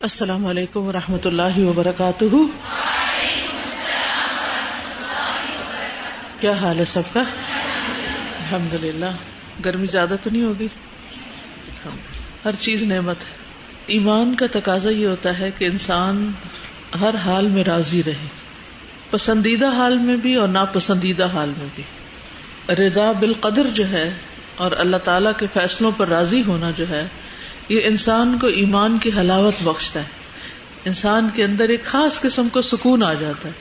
السلام علیکم و رحمۃ اللہ وبرکاتہ۔ کیا حال ہے سب کا؟ الحمد للہ گرمی زیادہ تو نہیں ہوگی؟ ہر چیز نعمت ہے۔ ایمان کا تقاضا یہ ہوتا ہے کہ انسان ہر حال میں راضی رہے۔ پسندیدہ حال میں بھی اور ناپسندیدہ حال میں بھی۔ رضا بالقدر جو ہے اور اللہ تعالی کے فیصلوں پر راضی ہونا جو ہے یہ انسان کو ایمان کی حلاوت بخشتا ہے۔ انسان کے اندر ایک خاص قسم کو سکون آ جاتا ہے،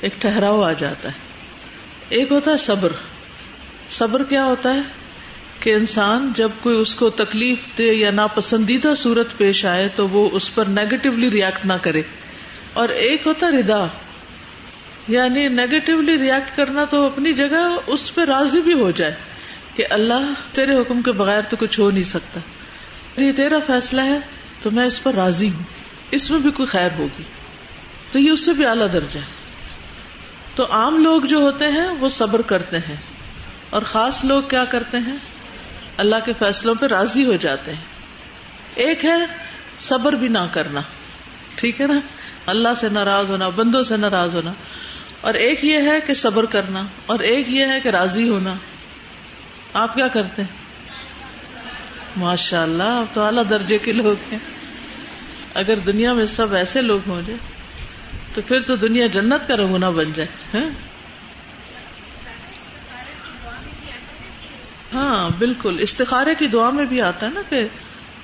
ایک ٹھہراؤ آ جاتا ہے۔ ایک ہوتا ہے صبر۔ صبر کیا ہوتا ہے؟ کہ انسان جب کوئی اس کو تکلیف دے یا ناپسندیدہ صورت پیش آئے تو وہ اس پر نیگیٹولی ریئیکٹ نہ کرے۔ اور ایک ہوتا ردا یعنی نیگیٹولی ریئیکٹ کرنا تو اپنی جگہ اس پہ راضی بھی ہو جائے کہ اللہ تیرے حکم کے بغیر تو کچھ ہو نہیں سکتا۔ یہ تیرا فیصلہ ہے تو میں اس پر راضی ہوں۔ اس میں بھی کوئی خیر ہوگی۔ تو یہ اس سے بھی اعلیٰ درجہ ہے۔ تو عام لوگ جو ہوتے ہیں وہ صبر کرتے ہیں۔ اور خاص لوگ کیا کرتے ہیں؟ اللہ کے فیصلوں پہ راضی ہو جاتے ہیں۔ ایک ہے صبر بھی نہ کرنا۔ ٹھیک ہے نا؟ اللہ سے ناراض ہونا، بندوں سے ناراض ہونا۔ اور ایک یہ ہے کہ صبر کرنا۔ اور ایک یہ ہے کہ راضی ہونا۔ آپ کیا کرتے ہیں؟ ماشاء اللہ اب تو اعلیٰ درجے کے لوگ ہیں۔ اگر دنیا میں سب ایسے لوگ ہوں جائے تو پھر تو دنیا جنت کا نمونہ بن جائے ہاں, ہاں، بالکل۔ استخارے کی دعا میں بھی آتا ہے نا کہ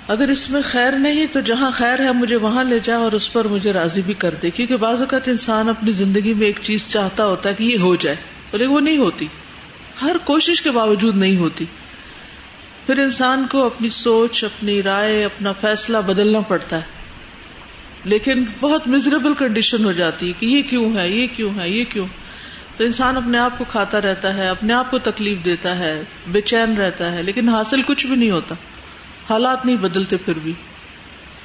اگر اس میں خیر نہیں تو جہاں خیر ہے مجھے وہاں لے جا اور اس پر مجھے راضی بھی کر دے۔ کیونکہ بعض اوقات انسان اپنی زندگی میں ایک چیز چاہتا ہوتا ہے کہ یہ ہو جائے لیکن وہ نہیں ہوتی۔ ہر کوشش کے باوجود نہیں ہوتی۔ پھر انسان کو اپنی سوچ، اپنی رائے، اپنا فیصلہ بدلنا پڑتا ہے۔ لیکن بہت مزریبل کنڈیشن ہو جاتی ہے کہ یہ کیوں ہے، یہ کیوں ہے، یہ کیوں۔ تو انسان اپنے آپ کو کھاتا رہتا ہے، اپنے آپ کو تکلیف دیتا ہے، بے چین رہتا ہے، لیکن حاصل کچھ بھی نہیں ہوتا۔ حالات نہیں بدلتے پھر بھی۔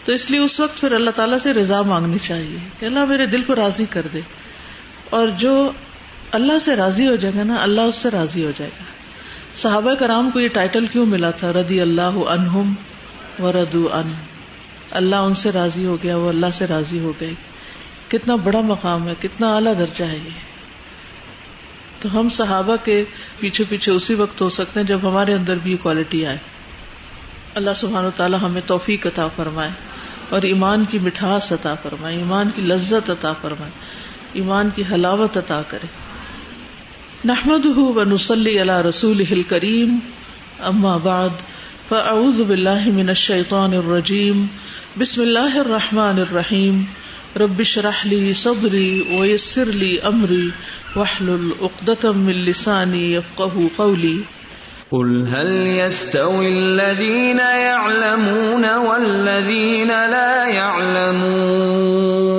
تو اس لیے اس وقت پھر اللہ تعالیٰ سے رضا مانگنی چاہیے کہ اللہ میرے دل کو راضی کر دے۔ اور جو اللہ سے راضی ہو جائے گا نا، اللہ اس سے راضی ہو جائے گا۔ صحابہ کرام کو یہ ٹائٹل کیوں ملا تھا؟ ردی اللہ انہم و ردو ان اللہ ان سے راضی ہو گیا، وہ اللہ سے راضی ہو گئے۔ کتنا بڑا مقام ہے، کتنا اعلیٰ درجہ ہے یہ۔ تو ہم صحابہ کے پیچھے پیچھے اسی وقت ہو سکتے ہیں جب ہمارے اندر بھی کوالٹی آئے۔ اللہ سبحان و تعالیٰ ہمیں توفیق عطا فرمائے اور ایمان کی مٹھاس عطا فرمائے، ایمان کی لذت عطا فرمائے، ایمان کی حلاوت عطا کرے۔ نحمد و نسلی اللہ رسول کریم اما بعد فاعوذ باللہ من الشیطان الرجیم بسم اللہ الرحمن الرحیم رب اشرح لي صدری ويسر لي امری واحلل عقدة من لسانی يفقهوا قولی قل هل يستوي الذين يعلمون والذين لا يعلمون؟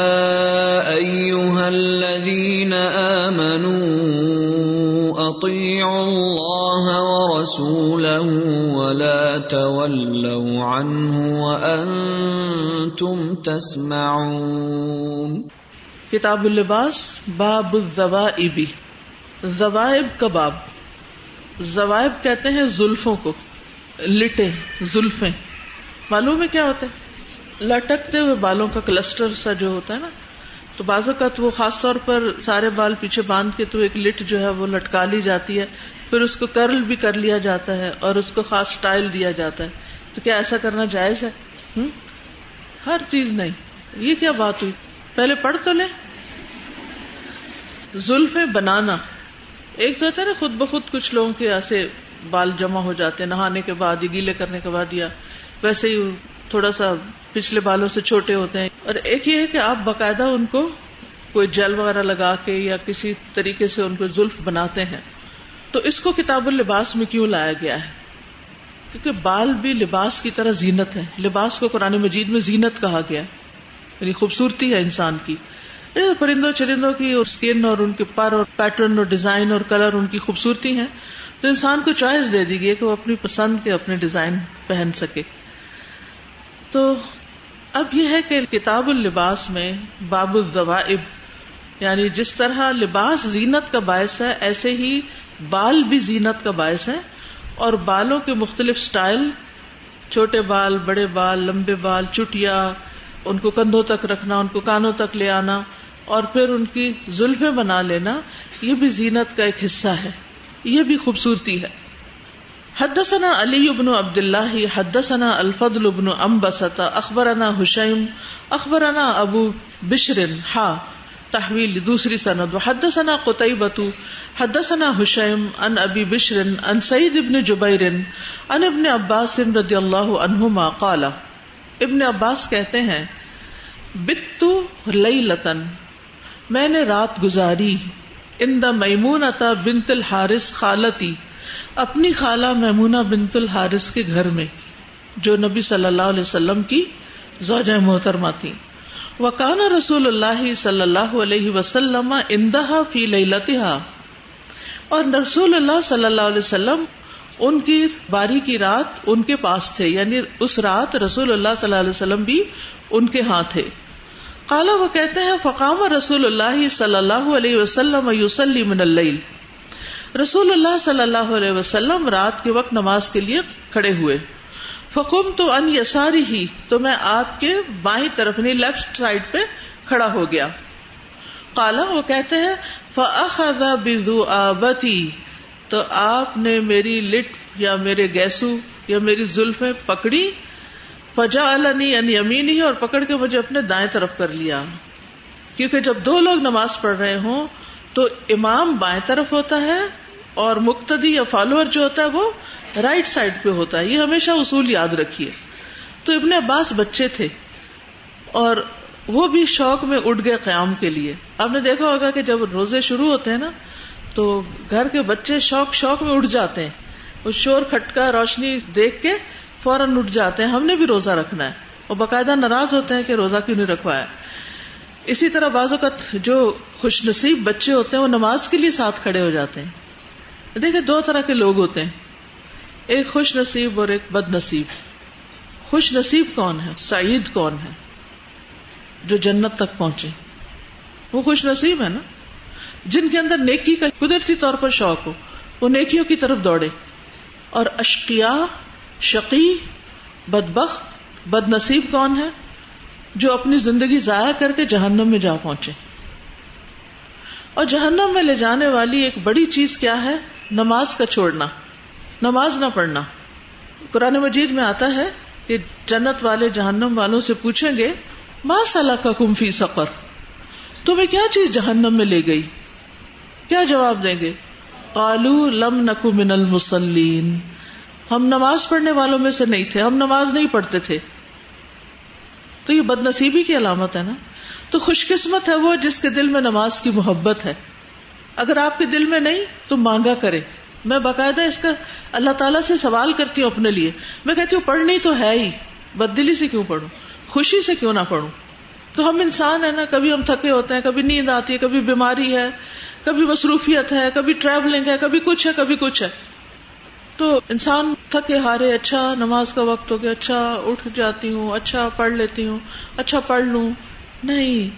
تولوا عنه وانتم تسمعون. کتاب اللباس، باب الذوائب ذوائب کا باب ذوائب کہتے ہیں زلفوں کو لٹے زلفیں. معلوم ہے کیا ہوتا ہے؟ لٹکتے ہوئے بالوں کا کلسٹر سا جو ہوتا ہے نا، تو بعض اوقات وہ خاص طور پر سارے بال پیچھے باندھ کے تو ایک لٹ جو ہے وہ لٹکا لی جاتی ہے پھر اس کو کرل بھی کر لیا جاتا ہے اور اس کو خاص اسٹائل دیا جاتا ہے۔ تو کیا ایسا کرنا جائز ہے؟ ہر چیز نہیں۔ یہ کیا بات ہوئی؟ پہلے پڑھ تو لیں۔ زلف بنانا۔ ایک تو ہوتا ہے نا، خود بخود کچھ لوگوں کے ایسے بال جمع ہو جاتے ہیں، نہانے کے بعد یا گیلے کرنے کے بعد یا ویسے ہی تھوڑا سا پچھلے بالوں سے چھوٹے ہوتے ہیں۔ اور ایک یہ ہے کہ آپ باقاعدہ ان کو کوئی جل وغیرہ لگا کے یا کسی طریقے سے ان کو زلف بناتے ہیں۔ تو اس کو کتاب اللباس میں کیوں لایا گیا ہے؟ کیونکہ بال بھی لباس کی طرح زینت ہے۔ لباس کو قرآن مجید میں زینت کہا گیا یعنی خوبصورتی ہے انسان کی۔ پرندوں چرندوں کی اسکن اور ان کے پر اور پیٹرن اور ڈیزائن اور کلر ان کی خوبصورتی ہے تو انسان کو چوائس دے دی گئی کہ وہ اپنی پسند کے اپنے ڈیزائن پہن سکے۔ تو اب یہ ہے کہ کتاب اللباس میں باب الضوائب یعنی جس طرح لباس زینت کا باعث ہے، ایسے ہی بال بھی زینت کا باعث ہے۔ اور بالوں کے مختلف سٹائل، چھوٹے بال، بڑے بال، لمبے بال، چٹیا، ان کو کندھوں تک رکھنا، ان کو کانوں تک لے آنا، اور پھر ان کی زلفیں بنا لینا، یہ بھی زینت کا ایک حصہ ہے۔ یہ بھی خوبصورتی ہے۔ حدثنا علی ابن عبد اللہ حدثنا الفضل ابن ام اخبرنا حشیم، اخبرنا ابو بشر، ہا تحویل دوسری سند. حدثنا قطعبۃ حدثنا حشیم ان ابی بشر ان سعید ابن جبیر ان ابن عباس رضی اللہ عنہما قال ابن عباس کہتے ہیں بتو لیلتن میں نے رات گزاری۔ ان دا میمون بنت الحارث خالتی، اپنی خالہ میمونہ بنت الحارث کے گھر میں۔ جو نبی صلی اللہ علیہ وسلم کی زوجہ محترمہ تھی وکان رسول اللہ صلی اللہ علیہ وسلم اندہا فی لیلتہا۔ اور رسول اللہ صلی اللہ علیہ وسلم ان کی باری کی رات ان کے پاس تھے یعنی اس رات رسول اللہ صلی اللہ علیہ وسلم بھی ان کے ہاں تھے۔ کالا وہ کہتے ہیں، فقام رسول اللہ صلی اللہ علیہ وسلم یوسلی من اللیل۔ رسول اللہ صلی اللہ علیہ وسلم رات کے وقت نماز کے لیے کھڑے ہوئے۔ فکم تو ان یساری ہی تو میں آپ کے بائیں طرف نہیں لیفٹ سائڈ پہ کھڑا ہو گیا۔ کالا وہ کہتے ہیں فخذ بزو آبتی تو آپ نے میری لٹ یا میرے گیسو یا میری زلفیں پکڑی فجا النی ان یمینی اور پکڑ کے مجھے اپنے دائیں طرف کر لیا۔ کیونکہ جب دو لوگ نماز پڑھ رہے ہوں، تو امام بائیں طرف ہوتا ہے اور مقتدی یا فالوور جو ہوتا ہے وہ رائٹ سائڈ پہ ہوتا ہے۔ یہ ہمیشہ اصول یاد رکھیے۔ تو ابن عباس بچے تھے اور وہ بھی شوق میں اٹھ گئے قیام کے لیے۔ آپ نے دیکھا ہوگا کہ جب روزے شروع ہوتے ہیں نا، تو گھر کے بچے شوق شوق میں اٹھ جاتے ہیں۔ وہ شور، کھٹکا، روشنی دیکھ کے فوراً اٹھ جاتے ہیں۔ ہم نے بھی روزہ رکھنا ہے۔ اور باقاعدہ ناراض ہوتے ہیں کہ روزہ کیوں نہیں رکھوایا۔ اسی طرح بعض اوقات جو خوش نصیب بچے ہوتے ہیں، وہ نماز کے لیے ساتھ کھڑے ہو جاتے ہیں۔ دیکھیں دو طرح کے لوگ ہوتے ہیں۔ ایک خوش نصیب اور ایک بد نصیب۔ خوش نصیب کون ہے؟ سعید کون ہے؟ جو جنت تک پہنچے۔ وہ خوش نصیب ہے نا؟ جن کے اندر نیکی کا قدرتی طور پر شوق ہو، وہ نیکیوں کی طرف دوڑے۔ اور اشقیا، شقی، بدبخت، بد نصیب کون ہے؟ جو اپنی زندگی ضائع کر کے جہنم میں جا پہنچے۔ اور جہنم میں لے جانے والی ایک بڑی چیز کیا ہے؟ نماز کا چھوڑنا، نماز نہ پڑھنا۔ قرآن مجید میں آتا ہے کہ جنت والے جہنم والوں سے پوچھیں گے ماں صلاح کا کمفی سفر تمہیں کیا چیز جہنم میں لے گئی؟ کیا جواب دیں گے؟ کالو لم نکو من المسلین ہم نماز پڑھنے والوں میں سے نہیں تھے، ہم نماز نہیں پڑھتے تھے۔ تو یہ بد نصیبی کی علامت ہے نا؟ تو خوش قسمت ہے وہ جس کے دل میں نماز کی محبت ہے۔ اگر آپ کے دل میں نہیں تو مانگا کرے۔ میں باقاعدہ اس کا اللہ تعالیٰ سے سوال کرتی ہوں اپنے لیے۔ میں کہتی ہوں پڑھنی تو ہے ہی۔ بد دلی سے کیوں پڑھوں؟ خوشی سے کیوں نہ پڑھوں؟ تو ہم انسان ہے نا، کبھی ہم تھکے ہوتے ہیں، کبھی نیند آتی ہے، کبھی بیماری ہے، کبھی مصروفیت ہے، کبھی ٹریولنگ ہے، کبھی کچھ ہے، کبھی کچھ ہے۔ تو انسان تھکے ہارے اچھا نماز کا وقت ہو گیا اچھا اٹھ جاتی ہوں اچھا پڑھ لیتی ہوں اچھا پڑھ لوں۔ نہیں،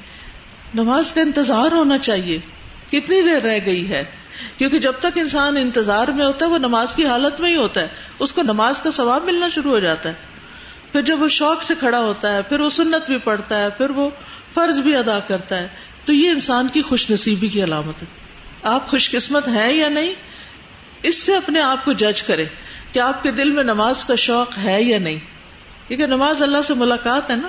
نماز کا انتظار ہونا چاہیے۔ کتنی دیر رہ گئی ہے؟ کیونکہ جب تک انسان انتظار میں ہوتا ہے، وہ نماز کی حالت میں ہی ہوتا ہے۔ اس کو نماز کا ثواب ملنا شروع ہو جاتا ہے۔ پھر جب وہ شوق سے کھڑا ہوتا ہے، پھر وہ سنت بھی پڑھتا ہے، پھر وہ فرض بھی ادا کرتا ہے۔ تو یہ انسان کی خوش نصیبی کی علامت ہے۔ آپ خوش قسمت ہیں یا نہیں؟ اس سے اپنے آپ کو جج کرے کہ آپ کے دل میں نماز کا شوق ہے یا نہیں۔ کیونکہ نماز اللہ سے ملاقات ہے نا۔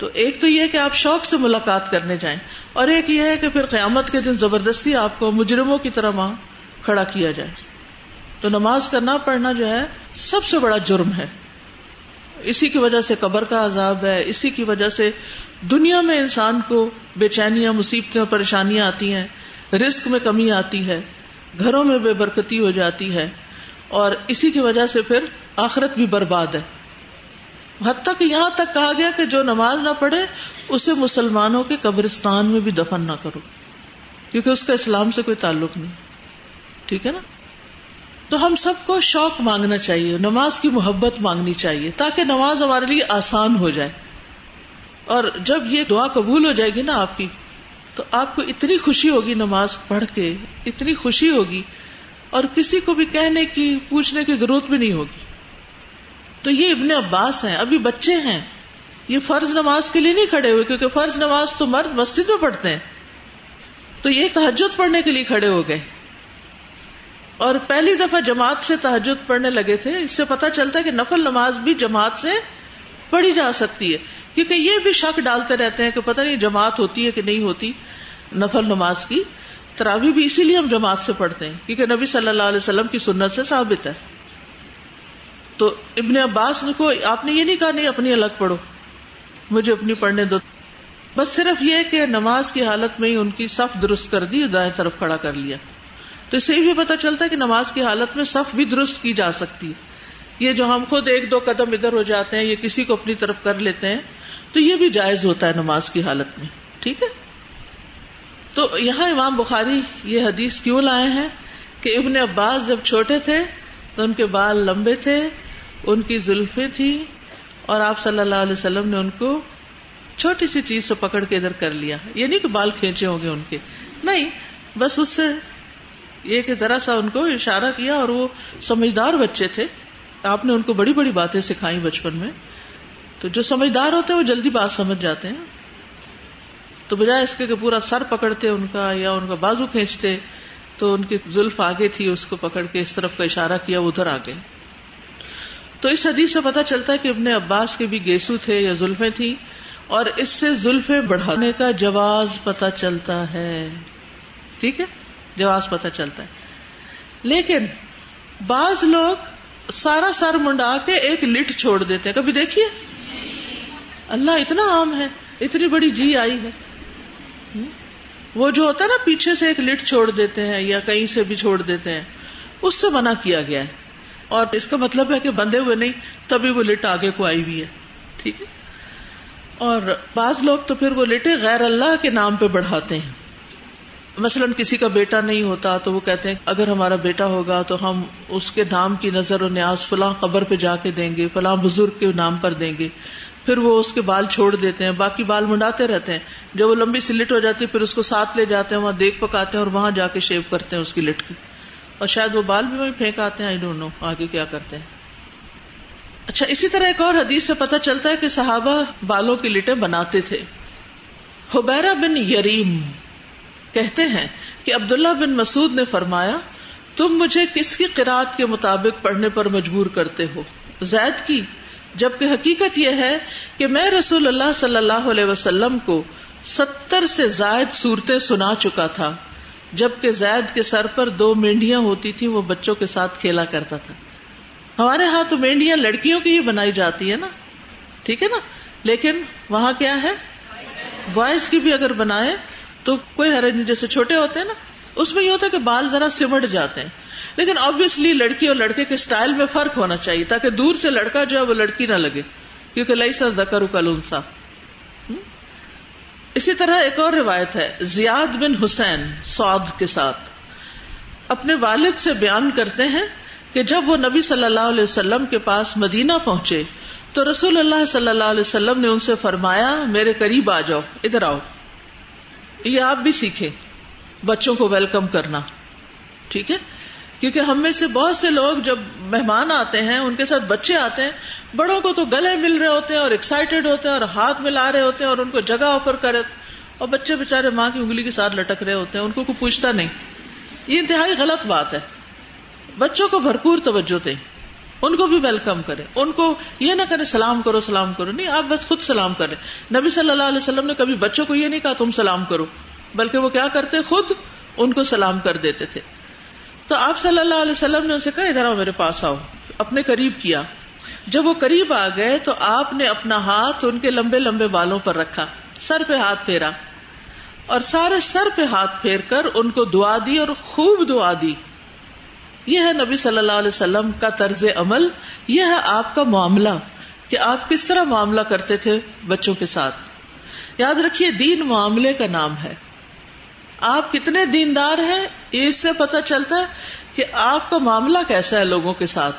تو ایک تو یہ کہ آپ شوق سے ملاقات کرنے جائیں اور ایک یہ ہے کہ پھر قیامت کے دن زبردستی آپ کو مجرموں کی طرح وہاں کھڑا کیا جائے۔ تو نماز کا نہ پڑھنا جو ہے سب سے بڑا جرم ہے۔ اسی کی وجہ سے قبر کا عذاب ہے، اسی کی وجہ سے دنیا میں انسان کو بے چینیاں، مصیبتیں، پریشانیاں آتی ہیں رسک میں کمی آتی ہے، گھروں میں بے برکتی ہو جاتی ہے اور اسی کی وجہ سے پھر آخرت بھی برباد ہے۔ حتیٰ کہ یہاں تک کہا گیا کہ جو نماز نہ پڑھے، اسے مسلمانوں کے قبرستان میں بھی دفن نہ کرو۔ کیونکہ اس کا اسلام سے کوئی تعلق نہیں۔ ٹھیک ہے نا؟ تو ہم سب کو شوق مانگنا چاہیے، نماز کی محبت مانگنی چاہیے، تاکہ نماز ہمارے لیے آسان ہو جائے۔ اور جب یہ دعا قبول ہو جائے گی نا آپ کی، تو آپ کو اتنی خوشی ہوگی نماز پڑھ کے، اتنی خوشی ہوگی۔ اور کسی کو بھی کہنے کی، پوچھنے کی ضرورت بھی نہیں ہوگی۔ تو یہ ابن عباس ہیں، ابھی بچے ہیں۔ یہ فرض نماز کے لیے نہیں کھڑے ہوئے، کیونکہ فرض نماز تو مرد مسجد میں پڑھتے ہیں۔ تو یہ تحجد پڑھنے کے لیے کھڑے ہو گئے۔ اور پہلی دفعہ جماعت سے تحجد پڑھنے لگے تھے، اس سے پتا چلتا ہے کہ نفل نماز بھی جماعت سے پڑھی جا سکتی ہے۔ کیونکہ یہ بھی شک ڈالتے رہتے ہیں کہ پتہ نہیں جماعت ہوتی ہے کہ نہیں ہوتی نفل نماز کی۔ تراوی بھی اسی لیے ہم جماعت سے پڑھتے ہیں، کیونکہ نبی صلی اللہ علیہ وسلم کی سنت سے ثابت ہے۔ تو ابن عباس کو آپ نے یہ نہیں کہا، نہیں، اپنی الگ پڑھو۔ مجھے اپنی پڑھنے دو۔ بس صرف یہ کہ نماز کی حالت میں ہی ان کی صف درست کر دی، دائیں طرف کھڑا کر لیا۔ تو اس سے بھی پتا چلتا ہے کہ نماز کی حالت میں صف بھی درست کی جا سکتی ہے۔ یہ جو ہم خود ایک دو قدم ادھر ہو جاتے ہیں، یہ کسی کو اپنی طرف کر لیتے ہیں، تو یہ بھی جائز ہوتا ہے نماز کی حالت میں۔ ٹھیک ہے؟ تو یہاں امام بخاری یہ حدیث کیوں لائے ہیں کہ ابن عباس جب چھوٹے تھے، تو ان کے بال لمبے تھے ان کی زلفے تھی اور آپ صلی اللہ علیہ وسلم نے ان کو چھوٹی سی چیز سے پکڑ کے ادھر کر لیا۔ یہ نہیں کہ بال کھینچے ہوں گے ان کے۔ نہیں، بس اس سے یہ کہ ذرا سا ان کو اشارہ کیا اور وہ سمجھدار بچے تھے۔ آپ نے ان کو بڑی بڑی باتیں سکھائی بچپن میں۔ تو جو سمجھدار ہوتے ہیں وہ جلدی بات سمجھ جاتے ہیں۔ تو بجائے اس کے کہ پورا سر پکڑتے ان کا یا ان کا بازو کھینچتے، تو ان کی زلف آگے تھی، اس کو پکڑ کے اس طرف کا اشارہ کیا، وہ ادھر آگے تو اس حدیث سے پتا چلتا ہے کہ ابن عباس کے بھی گیسو تھے یا زلفے تھی اور اس سے زلفے بڑھانے کا جواز پتا چلتا ہے۔ ٹھیک ہے؟ جواز پتا چلتا ہے۔ لیکن بعض لوگ سارا سر منڈا کے ایک لٹ چھوڑ دیتے ہیں۔ کبھی دیکھیے؟ اللہ اتنا عام ہے، اتنی بڑی جی آئی ہے۔ وہ جو ہوتا ہے نا، پیچھے سے ایک لٹ چھوڑ دیتے ہیں یا کہیں سے بھی چھوڑ دیتے ہیں، اس سے منع کیا گیا ہے۔ اور اس کا مطلب ہے کہ بندے ہوئے نہیں، تبھی وہ لٹ آگے کو آئی ہوئی ہے۔ ٹھیک ہے؟ اور بعض لوگ تو پھر وہ لٹے غیر اللہ کے نام پہ بڑھاتے ہیں۔ مثلاً کسی کا بیٹا نہیں ہوتا تو وہ کہتے ہیں، اگر ہمارا بیٹا ہوگا تو ہم اس کے نام کی نظر و نیاز فلاں قبر پہ جا کے دیں گے، فلاں بزرگ کے نام پر دیں گے۔ پھر وہ اس کے بال چھوڑ دیتے ہیں، باقی بال منڈاتے رہتے ہیں۔ جب وہ لمبی سی لٹ ہو جاتی ہے، پھر اس کو ساتھ لے جاتے ہیں، وہاں دیکھ پکاتے ہیں اور وہاں جا کے شیو کرتے ہیں اس کی لٹ کی اور شاید وہ بال بھی وہیں پھینک آتے ہیں آئی ڈونٹ نو آگے کیا کرتے ہیں۔ اچھا اسی طرح ایک اور حدیث سے پتہ چلتا ہے کہ صحابہ بالوں کی لٹیں بناتے تھے۔ حبیرہ بن یریم کہتے ہیں کہ عبداللہ بن مسعود نے فرمایا، تم مجھے کس کی قرآت کے مطابق پڑھنے پر مجبور کرتے ہو؟ زید کی، جبکہ حقیقت یہ ہے کہ میں رسول اللہ صلی اللہ علیہ وسلم کو ستر سے زائد صورتیں سنا چکا تھا۔ جبکہ زید کے سر پر دو مینڈیاں ہوتی تھی وہ بچوں کے ساتھ کھیلا کرتا تھا۔ ہمارے ہاں تو مینڈیاں لڑکیوں کی ہی بنائی جاتی ہے نا۔ ٹھیک ہے نا؟ لیکن وہاں کیا ہے؟ بوائز کی بھی اگر بنائے تو کوئی حرج نہیں۔ جیسے چھوٹے ہوتے ہیں نا، اس میں یہ ہوتا ہے کہ بال ذرا سمٹ جاتے ہیں۔ لیکن آبیسلی لڑکی اور لڑکے کے اسٹائل میں فرق ہونا چاہیے تاکہ دور سے لڑکا جو ہے وہ لڑکی نہ لگے۔ کیونکہ لئی سر دکر کلونسا اسی طرح ایک اور روایت ہے، زیاد بن حسین سعود کے ساتھ۔ اپنے والد سے بیان کرتے ہیں کہ جب وہ نبی صلی اللہ علیہ وسلم کے پاس مدینہ پہنچے، تو رسول اللہ صلی اللہ علیہ وسلم نے ان سے فرمایا، میرے قریب آ جاؤ، ادھر آؤ۔ یہ آپ بھی سیکھے بچوں کو ویلکم کرنا۔ ٹھیک ہے؟ کیونکہ ہم میں سے بہت سے لوگ جب مہمان آتے ہیں، ان کے ساتھ بچے آتے ہیں، بڑوں کو تو گلے مل رہے ہوتے ہیں اور ایکسائٹیڈ ہوتے ہیں اور ہاتھ ملا رہے ہوتے ہیں اور ان کو جگہ آفر کرے اور بچے بےچارے ماں کی انگلی کے ساتھ لٹک رہے ہوتے ہیں، ان کو کوئی پوچھتا نہیں۔ یہ انتہائی غلط بات ہے۔ بچوں کو بھرپور توجہ دیں۔ ان کو بھی ویلکم کرے ان کو یہ نہ کرے سلام کرو سلام کرو۔ نہیں، آپ بس خود سلام کرے نبی صلی اللہ علیہ وسلم نے کبھی بچوں کو یہ نہیں کہا تم سلام کرو، بلکہ وہ کیا کرتے؟ خود ان کو سلام کر دیتے تھے۔ تو آپ صلی اللہ علیہ وسلم نے اسے کہا، ادھر آؤ میرے پاس آؤ۔ اپنے قریب کیا۔ جب وہ قریب آ گئے تو آپ نے اپنا ہاتھ ان کے لمبے لمبے بالوں پر رکھا، سر پہ ہاتھ پھیرا۔ اور سارے سر پہ ہاتھ پھیر کر ان کو دعا دی اور خوب دعا دی۔ یہ ہے نبی صلی اللہ علیہ وسلم کا طرز عمل۔ یہ ہے آپ کا معاملہ کہ آپ کس طرح معاملہ کرتے تھے بچوں کے ساتھ۔ یاد رکھیے، دین معاملے کا نام ہے۔ آپ کتنے دیندار ہیں یہ اس سے پتا چلتا ہے کہ آپ کا معاملہ کیسا ہے لوگوں کے ساتھ۔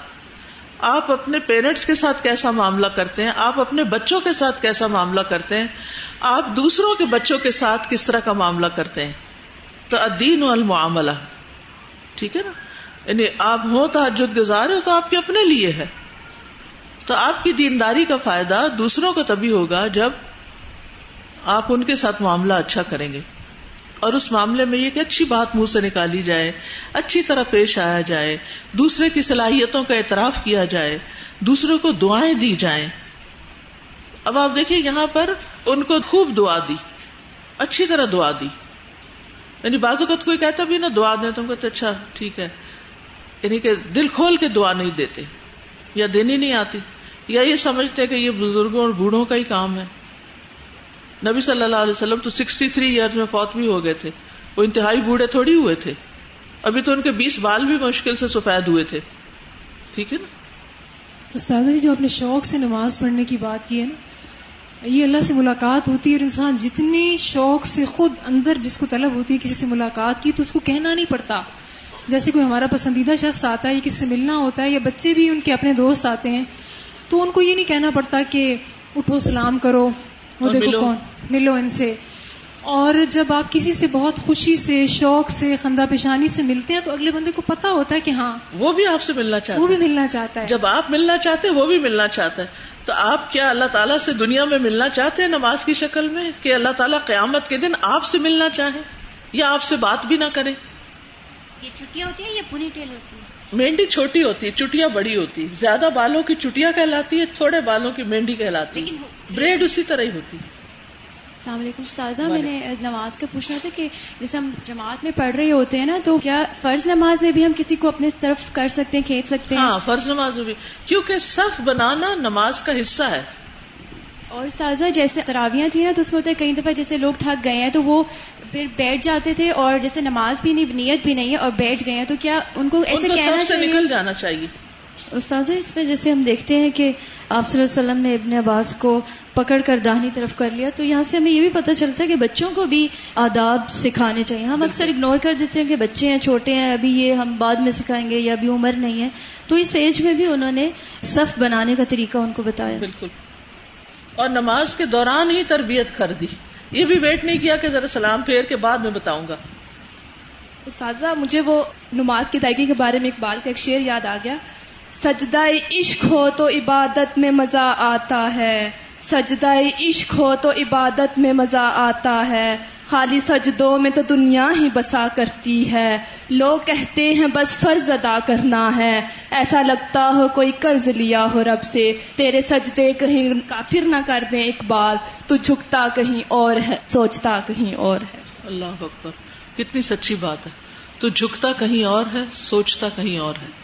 آپ اپنے پیرنٹس کے ساتھ کیسا معاملہ کرتے ہیں، آپ اپنے بچوں کے ساتھ کیسا معاملہ کرتے ہیں، آپ دوسروں کے بچوں کے ساتھ کس طرح کا معاملہ کرتے ہیں۔ تو ادین المعاملہ۔ ٹھیک ہے نا؟ یعنی آپ ہو تحجد گزار ہو تو آپ کے اپنے لیے ہے۔ تو آپ کی دینداری کا فائدہ دوسروں کو تبھی ہوگا جب آپ ان کے ساتھ معاملہ اچھا کریں گے۔ اور اس معاملے میں یہ کہ اچھی بات منہ سے نکالی جائے، اچھی طرح پیش آیا جائے، دوسرے کی صلاحیتوں کا اعتراف کیا جائے، دوسروں کو دعائیں دی جائیں۔ اب آپ دیکھیں یہاں پر ان کو خوب دعا دی، اچھی طرح دعا دی۔ یعنی بعض اوقات کوئی کہتا بھی نا، دعا دیں تم کہتے اچھا ٹھیک ہے۔ یعنی کہ دل کھول کے دعا نہیں دیتے، یا دینی نہیں آتی، یا یہ سمجھتے کہ یہ بزرگوں اور بوڑھوں کا ہی کام ہے۔ نبی صلی اللہ علیہ وسلم تو سکسٹی تھری ایئر میں فوت بھی ہو گئے تھے۔ وہ انتہائی بوڑھے تھوڑی ہوئے تھے۔ ابھی تو ان کے بیس بال بھی مشکل سے سفید ہوئے تھے۔ ٹھیک ہے نا؟ استاد جی جو اپنے شوق سے نماز پڑھنے کی بات کی ہے نا، یہ اللہ سے ملاقات ہوتی ہے اور انسان جتنی شوق سے خود اندر جس کو طلب ہوتی ہے کسی سے ملاقات کی، تو اس کو کہنا نہیں پڑتا۔ جیسے کوئی ہمارا پسندیدہ شخص آتا ہے یا کسی سے ملنا ہوتا ہے یا بچے بھی ان کے اپنے دوست آتے ہیں، تو ان کو یہ نہیں کہنا پڑتا کہ اٹھو، سلام کرو۔ وہ دیکھو ملو کون؟ ملو ان سے۔ اور جب آپ کسی سے بہت خوشی سے شوق سے خندہ پیشانی سے ملتے ہیں تو اگلے بندے کو پتا ہوتا ہے کہ ہاں وہ بھی آپ سے ملنا چاہتا وہ بھی ملنا چاہتا ہے۔ جب آپ ملنا چاہتے ہیں وہ بھی ملنا چاہتا ہے۔ تو آپ کیا اللہ تعالیٰ سے دنیا میں ملنا چاہتے ہیں نماز کی شکل میں؟ کہ اللہ تعالیٰ قیامت کے دن آپ سے ملنا چاہے یا آپ سے بات بھی نہ کرے؟ یہ چھٹیاں ہوتی ہیں یا پونی ٹیل ہوتی ہے مینڈی چھوٹی ہوتی ہے چٹیاں بڑی ہوتی ہے زیادہ بالوں کی چٹیاں کہلاتی ہے تھوڑے بالوں کی مینڈی کہلاتی ہے بریڈ اسی طرح ہی ہوتی ہے۔ السلام علیکم استاذہ۔ میں نے نماز کا پوچھنا تھا کہ جیسے ہم جماعت میں پڑھ رہے ہوتے ہیں نا تو کیا فرض نماز میں بھی ہم کسی کو اپنے طرف کر سکتے ہیں کھینچ سکتے ہیں؟ ہاں فرض نماز میں بھی۔ کیونکہ صف بنانا نماز کا حصہ ہے۔ اور استاذہ جیسے تراویاں تھیں نا تو اس میں ہوتا ہے کئی دفعہ جیسے لوگ تھک گئے ہیں تو وہ پھر بیٹھ جاتے تھے اور جیسے نماز بھی نہیں نیت بھی نہیں ہے اور بیٹھ گئے ہیں تو کیا ان کو ایسے کہنا چاہیے؟ نکل جانا چاہیے۔ استاذہ اس میں جیسے ہم دیکھتے ہیں کہ آپ صلی اللہ علیہ وسلم نے ابن عباس کو پکڑ کر داہنی طرف کر لیا تو یہاں سے ہمیں یہ بھی پتہ چلتا ہے کہ بچوں کو بھی آداب سکھانے چاہیے۔ ہم اکثر اگنور کر دیتے ہیں کہ بچے ہیں چھوٹے ہیں ابھی یہ ہم بعد میں سکھائیں گے یا ابھی عمر نہیں ہے۔ تو اس ایج میں بھی انہوں نے صف بنانے کا طریقہ ان کو بتایا۔ بالکل۔ اور نماز کے دوران ہی تربیت کر دی۔ یہ بھی ویٹ نہیں کیا کہ ذرا سلام پھیر کے بعد میں بتاؤں گا۔ استاذہ مجھے وہ نماز کی ادائیگی کے بارے میں اقبال کا ایک شعر یاد آ گیا۔ سجدہ عشق ہو تو عبادت میں مزہ آتا ہے۔ سجدہ عشق ہو تو عبادت میں مزہ آتا ہے۔ خالی سجدوں میں تو دنیا ہی بسا کرتی ہے۔ لوگ کہتے ہیں بس فرض ادا کرنا ہے۔ ایسا لگتا ہو کوئی قرض لیا ہو رب سے۔ تیرے سجدے کہیں کافر نہ کر دیں اقبال۔ تو جھکتا کہیں اور ہے، سوچتا کہیں اور ہے۔ اللہ اکبر، کتنی سچی بات ہے۔ تو جھکتا کہیں اور ہے، سوچتا کہیں اور ہے۔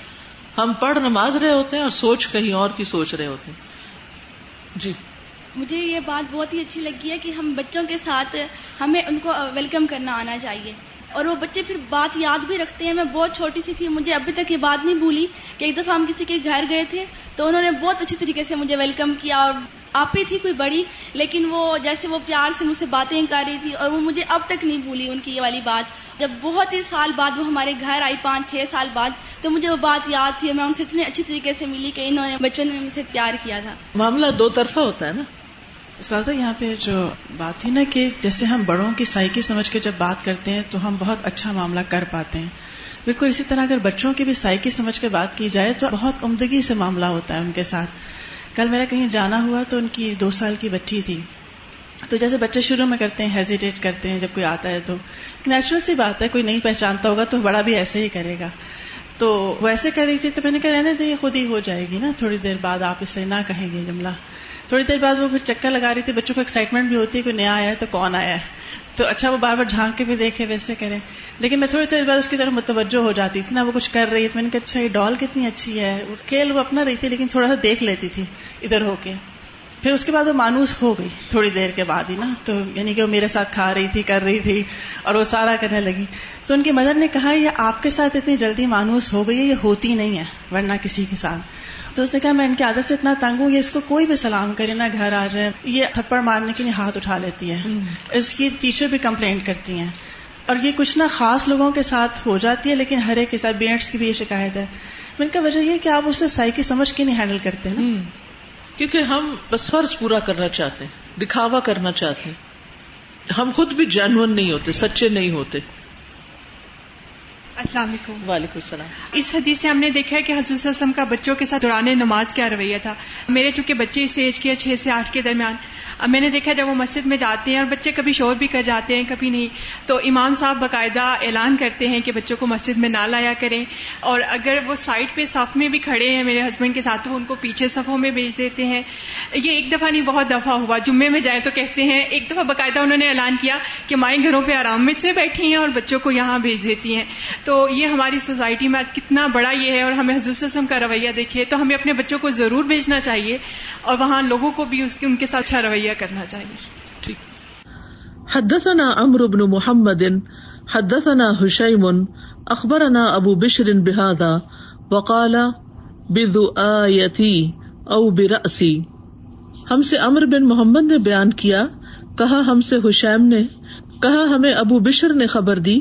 ہم پڑھ نماز رہے ہوتے ہیں اور سوچ کہیں اور کی سوچ رہے ہوتے ہیں۔ جی۔ مجھے یہ بات بہت ہی اچھی لگی ہے کہ ہم بچوں کے ساتھ ہمیں ان کو ویلکم کرنا آنا چاہیے۔ اور وہ بچے پھر بات یاد بھی رکھتے ہیں۔ میں بہت چھوٹی سی تھی، مجھے ابھی تک یہ بات نہیں بھولی کہ ایک دفعہ ہم کسی کے گھر گئے تھے تو انہوں نے بہت اچھی طریقے سے مجھے ویلکم کیا اور آپ ہی تھی کوئی بڑی لیکن وہ جیسے وہ پیار سے مجھ سے باتیں کر رہی تھی اور وہ مجھے اب تک نہیں بھولی ان کی یہ والی بات۔ جب بہت ہی سال بعد وہ ہمارے گھر آئی پانچ چھ سال بعد تو مجھے وہ بات یاد تھی میں ان سے اتنے اچھی طریقے سے ملی کہ انہوں نے بچوں نے مجھ سے پیار کیا تھا۔ معاملہ دو طرفہ ہوتا ہے نا۔ سادہ یہاں پہ جو بات تھی نا کہ جیسے ہم بڑوں کی سائیکی سمجھ کے جب بات کرتے ہیں تو ہم بہت اچھا معاملہ کر پاتے ہیں۔ بالکل اسی طرح اگر بچوں کی بھی سائیکی سمجھ کے بات کی جائے تو بہت عمدگی سے معاملہ ہوتا ہے ان کے ساتھ۔ کل میرا کہیں جانا ہوا تو ان کی دو سال کی بچی تھی۔ تو جیسے بچے شروع میں کرتے ہیں ہیزیٹیٹ کرتے ہیں جب کوئی آتا ہے تو۔ نیچرل سی بات ہے، کوئی نہیں پہچانتا ہوگا تو بڑا بھی ایسے ہی کرے گا۔ تو وہ ایسے کر رہی تھی تو میں نے کہا، رہنے دے یہ خود ہی ہو جائے گی نا۔ تھوڑی دیر بعد آپ اسے نہ کہیں گے جملہ۔ تھوڑی دیر بعد وہ پھر چکر لگا رہی تھی، بچوں کو ایکسائٹمنٹ بھی ہوتی ہے کوئی نیا آیا ہے تو کون آیا ہے؟ تو اچھا وہ بار بار جھانک کے بھی دیکھے، ویسے کرے۔ لیکن میں تھوڑی دیر بعد اس کی طرف متوجہ ہو جاتی تھی نا، وہ کچھ کر رہی تھی۔ میں نے کہا اچھا یہ ڈال کتنی اچھی ہے۔ کھیل وہ اپنا رہی تھی، لیکن تھوڑا سا دیکھ لیتی تھی ادھر ہو کے۔ پھر اس کے بعد وہ مانوس ہو گئی تھوڑی دیر کے بعد ہی نا تو یعنی کہ وہ میرے ساتھ کھا رہی تھی کر رہی تھی اور وہ سارا کرنے لگی۔ تو ان کی مدر نے کہا یہ آپ کے ساتھ اتنی جلدی مانوس ہو گئی ہے یہ ہوتی نہیں ہے ورنہ کسی کے ساتھ۔ تو اس نے کہا میں ان کی عادت سے اتنا تنگ ہوں یہ اس کو کوئی بھی سلام کرے نا گھر آ جائے یہ تھپڑ مارنے کے لیے ہاتھ اٹھا لیتی ہے۔ اس کی ٹیچر بھی کمپلینٹ کرتی ہیں۔ اور یہ کچھ نہ خاص لوگوں کے ساتھ ہو جاتی ہے لیکن ہر ایک کے ساتھ بیٹس کی بھی یہ شکایت ہے۔ میں کا وجہ یہ کہ آپ اسے سائیکی سمجھ کے نہیں ہینڈل کرتے نا۔ کیونکہ ہم بس فرض پورا کرنا چاہتے ہیں دکھاوا کرنا چاہتے ہیں۔ ہم خود بھی جینون نہیں ہوتے سچے نہیں ہوتے۔ السلام علیکم۔ وعلیکم السلام۔ اس حدیث سے ہم نے دیکھا ہے کہ حضور وسلم کا بچوں کے ساتھ دوران نماز کیا رویہ تھا۔ میرے چونکہ بچے اس ایج کے چھ سے آٹھ کے درمیان اب میں نے دیکھا جب وہ مسجد میں جاتے ہیں اور بچے کبھی شور بھی کر جاتے ہیں، کبھی نہیں۔ تو امام صاحب باقاعدہ اعلان کرتے ہیں کہ بچوں کو مسجد میں نہ لایا کریں۔ اور اگر وہ سائڈ پہ صف میں بھی کھڑے ہیں، میرے ہسبینڈ کے ساتھ وہ ان کو پیچھے صفوں میں بھیج دیتے ہیں۔ یہ ایک دفعہ نہیں، بہت دفعہ ہوا۔ جمعے میں جائیں تو کہتے ہیں، ایک دفعہ باقاعدہ انہوں نے اعلان کیا کہ مائیں گھروں پہ آرام میں سے بیٹھی ہیں اور بچوں کو یہاں بھیج دیتی ہیں۔ تو یہ ہماری سوسائٹی میں کتنا بڑا یہ ہے اور ہمیں حضور وسلم کا رویہ دیکھیے تو ہمیں اپنے بچوں کو ضرور بھیجنا چاہیے اور وہاں لوگوں کو بھی ان کے ساتھ اچھا رویہ کرنا چاہیے۔ حدثنا عمرو بن محمد حدثنا حشيم اخبرنا ابو بشر بهذا وقال بذؤايتي او برأسي ہم سے امر بن محمد نے بیان کیا کہا ہم سے حشیم نے کہا ہمیں ابو بشر نے خبر دی۔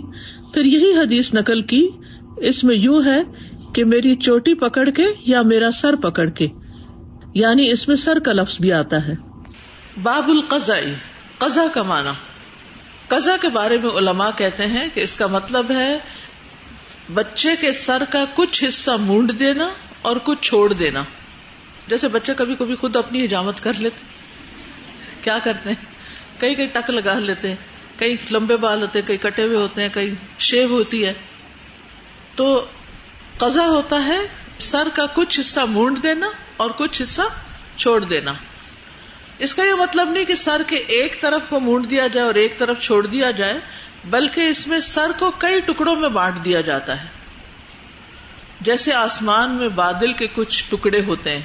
پھر یہی حدیث نقل کی اس میں یوں ہے کہ میری چوٹی پکڑ کے یا میرا سر پکڑ کے یعنی اس میں سر کا لفظ بھی آتا ہے۔ باب القضاء قزا کا معنی۔ قزا کے بارے میں علماء کہتے ہیں کہ اس کا مطلب ہے بچے کے سر کا کچھ حصہ مونڈ دینا اور کچھ چھوڑ دینا۔ جیسے بچے کبھی کبھی خود اپنی حجامت کر لیتے۔ کیا کرتے ہیں؟ کئی کئی ٹک لگا لیتے ہیں، کئی لمبے بال ہوتے ہیں، کئی کٹے ہوئے ہوتے ہیں، کئی شیو ہوتی ہے۔ تو قزا ہوتا ہے سر کا کچھ حصہ مونڈ دینا اور کچھ حصہ چھوڑ دینا۔ اس کا یہ مطلب نہیں کہ سر کے ایک طرف کو مونڈ دیا جائے اور ایک طرف چھوڑ دیا جائے، بلکہ اس میں سر کو کئی ٹکڑوں میں بانٹ دیا جاتا ہے۔ جیسے آسمان میں بادل کے کچھ ٹکڑے ہوتے ہیں۔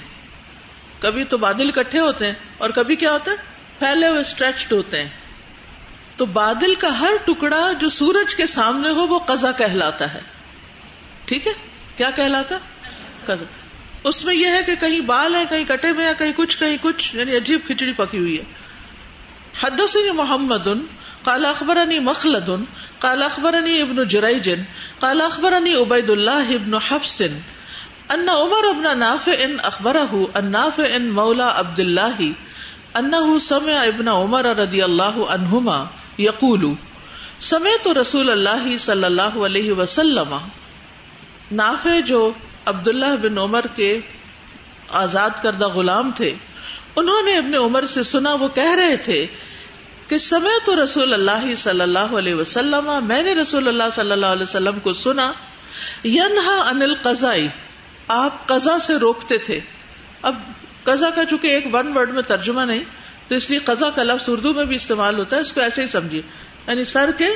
کبھی تو بادل کٹھے ہوتے ہیں اور کبھی کیا ہوتا ہے؟ پھیلے ہوئے اسٹریچڈ ہوتے ہیں۔ تو بادل کا ہر ٹکڑا جو سورج کے سامنے ہو، وہ قزا کہلاتا ہے۔ ٹھیک ہے؟ کیا کہلاتا؟ قزا اس میں یہ ہے کہ کہیں بال ہے کہیں کٹے میں ہوئے کہیں کچھ کہیں کچھ یعنی عجیب کھچڑی پکی ہوئی ہے۔ حدثني محمد، قال اخبرني مخلد، قال اخبرني ابن جريج قال اخبرني عبيد الله ابن حفص ان عمر ابن نافع اخبره النافع مولى عبد الله انه سمع ابن عمر رضي الله عنهما يقول سمعت رسول الله صلى الله عليه وسلم، نافع جو عبداللہ بن عمر کے آزاد کردہ غلام تھے۔ انہوں نے ابن عمر سے سنا، وہ کہہ رہے تھے کہ سمے تو رسول اللہ صلی اللہ علیہ وسلم، میں نے رسول اللہ صلی اللہ علیہ وسلم کو سنا، ینہا انل قزائی آپ قزا سے روکتے تھے۔ اب قزا کا چونکہ ایک ون ورڈ میں ترجمہ نہیں، تو اس لیے قزا کا لفظ اردو میں بھی استعمال ہوتا ہے، اس کو ایسے ہی سمجھیے۔ یعنی سر کے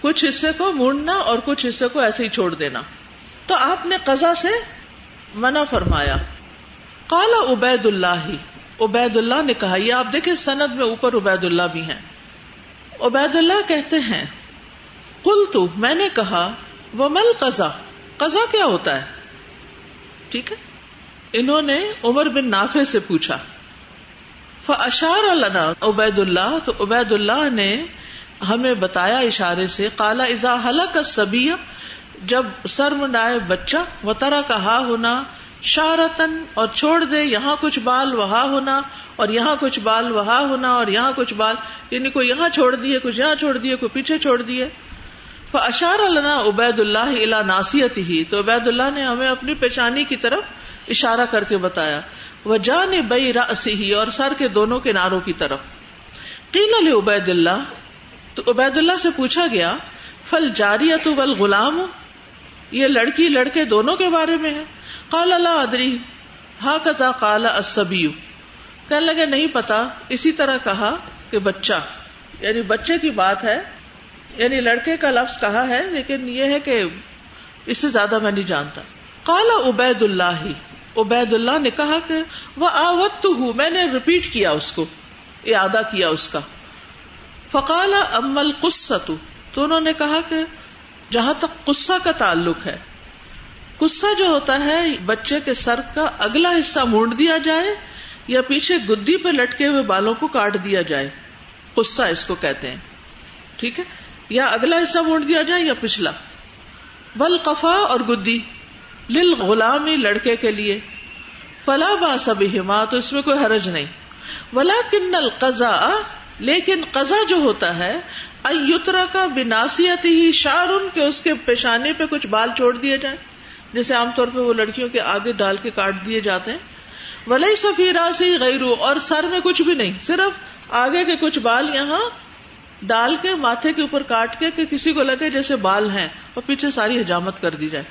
کچھ حصے کو مونڈنا اور کچھ حصے کو ایسے ہی چھوڑ دینا۔ تو آپ نے قزا سے منع فرمایا۔ کالا عبید اللہ ہی عبید اللہ نے کہا، یہ آپ دیکھیں سند میں اوپر عبید اللہ بھی ہیں۔ عبید اللہ کہتے ہیں کل تو میں نے کہا وہ مل قزا قزا کیا ہوتا ہے؟ ٹھیک ہے؟ انہوں نے عمر بن نافے سے پوچھا۔ فشار اللہ عبید اللہ تو عبید اللہ نے ہمیں بتایا اشارے سے کالا ازا حلق سبیہ جب سر منڈائے بچہ و طرح کا ہا ہونا شارتن اور چھوڑ دے، یہاں کچھ بال وہاں ہونا، اور یہاں کچھ بال وہاں ہونا، اور یہاں کچھ بال یعنی کوئی یہاں چھوڑ دیے، کچھ یہاں چھوڑ دیے، کوئی پیچھے چھوڑ دیے۔ اشار اللہ عبید اللہ الا ناسیت ہی تو عبید اللہ نے ہمیں اپنی پیشانی کی طرف اشارہ کر کے بتایا۔ وہ جان بئی راسی ہی اور سر کے دونوں کناروں کی طرف۔ قیل عبید اللہ تو عبید اللہ سے پوچھا گیا فل جاری تو غلام یہ لڑکی لڑکے دونوں کے بارے میں ہے۔ کال اللہ ادری۔ ہا کزا کالا اسبیو کہنے لگے، نہیں پتا۔ اسی طرح کہا کہ بچہ۔ یعنی بچے کی بات ہے۔ یعنی لڑکے کا لفظ کہا ہے، لیکن یہ ہے کہ اس سے زیادہ میں نہیں جانتا۔ کالا عبید اللہ عبید اللہ نے کہا کہ وہ آوت ہوں۔ میں نے ریپیٹ کیا اس کو۔ ادا کیا اس کا۔ فقال امل قصہ تو انہوں نے کہا کہ جہاں تک قصہ کا تعلق ہے۔ قصہ جو ہوتا ہے، بچے کے سر کا اگلا حصہ مونڈ دیا جائے یا پیچھے گدی پہ لٹکے ہوئے بالوں کو کاٹ دیا جائے۔ قصہ اس کو کہتے ہیں۔ ٹھیک ہے؟ یا اگلا حصہ مونڈ دیا جائے یا پچھلا۔ ول قفا اور گدی۔ لل غلامی لڑکے کے لیے۔ فلا با سب تو اس میں کوئی حرج نہیں۔ ولا کن القزا لیکن قزا جو ہوتا ہے ایترا کا بناسیت ہی شارن کے اس کے پیشانے پہ کچھ بال چھوڑ دیے جائیں۔ جیسے عام طور پہ وہ لڑکیوں کے آگے ڈال کے کاٹ دیے جاتے ہیں۔ ولی سفیرا سے غیرو، اور سر میں کچھ بھی نہیں، صرف آگے کے کچھ بال یہاں ڈال کے، ماتھے کے اوپر کاٹ کے، کہ کسی کو لگے جیسے بال ہیں، اور پیچھے ساری حجامت کر دی جائے۔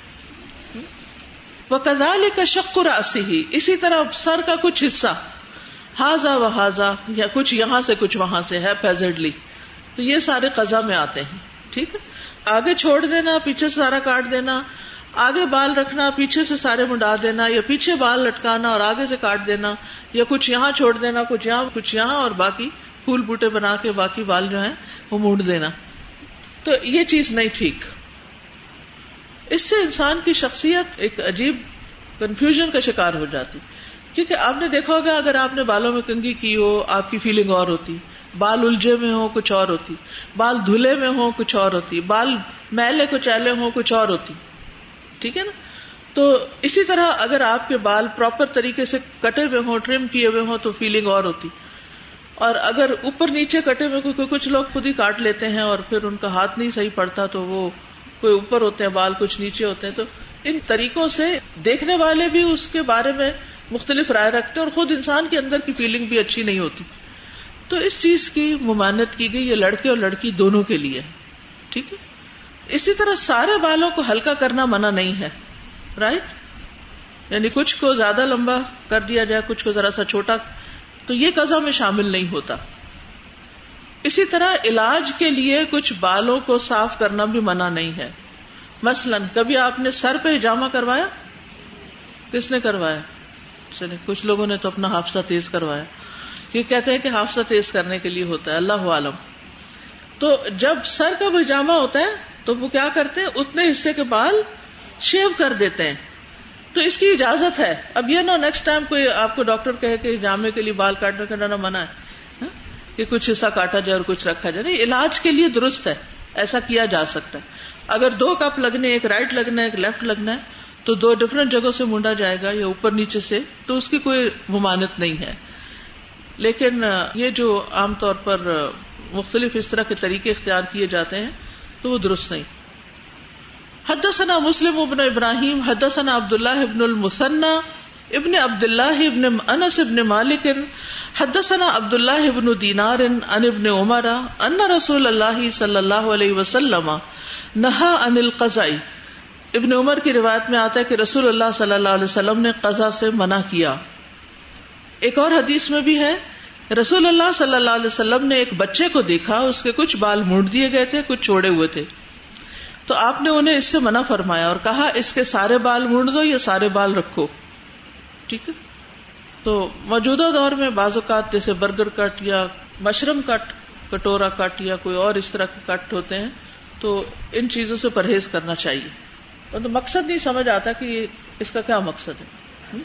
وہ کزال کا شکر ہی اسی طرح سر کا کچھ حصہ۔ ہاضا و ہاضا یا کچھ یہاں سے کچھ وہاں سے ہے پیزڈلی تو یہ سارے قزا میں آتے ہیں، ٹھیک ہے؟ آگے چھوڑ دینا، پیچھے سے سارا کاٹ دینا، آگے بال رکھنا، پیچھے سے سارے منڈا دینا، یا پیچھے بال لٹکانا اور آگے سے کاٹ دینا، یا کچھ یہاں چھوڑ دینا، کچھ یہاں کچھ یہاں، اور باقی پھول بوٹے بنا کے باقی بال جو ہیں وہ مونڈ دینا۔ تو یہ چیز نہیں ٹھیک۔ اس سے انسان کی شخصیت ایک عجیب کنفیوژن کا شکار ہو جاتی۔ کیونکہ آپ نے دیکھا ہوگا اگر آپ نے بالوں میں کنگھی کی ہو، آپ کی فیلنگ اور ہوتی۔ بال الجھے میں ہو کچھ اور ہوتی۔ بال دھلے میں ہو کچھ اور ہوتی۔ بال میلے کو چیلے ہو کچھ اور ہوتی۔ ٹھیک ہے نا؟ تو اسی طرح اگر آپ کے بال پراپر طریقے سے کٹے ہوئے ہوں ٹرم کیے ہوئے ہوں، تو فیلنگ اور ہوتی۔ اور اگر اوپر نیچے کٹے ہوئے کیونکہ کچھ لوگ خود ہی کاٹ لیتے ہیں اور پھر ان کا ہاتھ نہیں صحیح پڑتا، تو وہ کوئی اوپر ہوتے ہیں، بال کچھ نیچے ہوتے ہیں، تو ان طریقوں سے دیکھنے والے بھی اس کے بارے میں مختلف رائے رکھتے ہیں اور خود انسان کے اندر کی فیلنگ بھی اچھی نہیں ہوتی۔ تو اس چیز کی ممانت کی گئی، یہ لڑکے اور لڑکی دونوں کے لیے۔ ٹھیک ہے؟ اسی طرح سارے بالوں کو ہلکا کرنا منع نہیں ہے۔ رائٹ یعنی کچھ کو زیادہ لمبا کر دیا جائے، کچھ کو ذرا سا چھوٹا، تو یہ قزا میں شامل نہیں ہوتا۔ اسی طرح علاج کے لیے کچھ بالوں کو صاف کرنا بھی منع نہیں ہے۔ مثلاً، کبھی آپ نے سر پہ جامع کروایا؟ کس نے کروایا؟ چلے، کچھ لوگوں نے تو اپنا حافظہ تیز کروایا۔ یہ کہتے ہیں کہ حافظہ تیز کرنے کے لیے ہوتا ہے، اللہ عالم۔ تو جب سر کا پائجامہ ہوتا ہے، تو وہ کیا کرتے ہیں؟ اتنے حصے کے بال شیو کر دیتے ہیں۔ تو اس کی اجازت ہے۔ اب یہ نا نیکسٹ ٹائم کوئی آپ کو ڈاکٹر کہے کہ جامے کے لیے بال کاٹنے کا منع ہے ہاں؟ کہ کچھ حصہ کاٹا جائے اور کچھ رکھا جائے۔ نہیں، علاج کے لیے درست ہے، ایسا کیا جا سکتا ہے۔ اگر دو کپ لگنے، ایک رائٹ لگنا ہے، ایک لیفٹ لگنا ہے تو دو ڈفرنٹ جگہوں سے مونڈا جائے گا یا اوپر نیچے سے، تو اس کی کوئی ممانت نہیں ہے۔ لیکن، یہ جو عام طور پر، مختلف اس طرح کے طریقے اختیار کیے جاتے ہیں، تو وہ درست نہیں۔ حدثنا مسلم ابن ابراہیم، حدثنا عبد اللہ ابن المثنى ابن عبد اللہ ابن انس ابن مالک، حدثنا عبد اللہ ابن دینار ان ابن عمر، ان رسول اللہ صلی اللہ علیہ وسلم نہا ان القضائی ابن عمر کی روایت میں آتا ہے کہ رسول اللہ صلی اللہ علیہ وسلم نے قضا سے منع کیا۔ ایک اور حدیث میں بھی ہے، رسول اللہ صلی اللہ علیہ وسلم نے ایک بچے کو دیکھا، اس کے کچھ بال مونڈ دیے گئے تھے، کچھ چھوڑے ہوئے تھے۔ تو آپ نے انہیں اس سے منع فرمایا اور کہا، اس کے سارے بال مونڈ دو یا سارے بال رکھو۔ ٹھیک ہے؟ تو موجودہ دور میں بعض اوقات جیسے برگر کٹ یا مشرم کٹ، کٹورا کٹ یا کوئی اور اس طرح کے کٹ ہوتے ہیں، تو ان چیزوں سے پرہیز کرنا چاہیے۔ تو مقصد نہیں سمجھ آتا کہ اس کا کیا مقصد ہے۔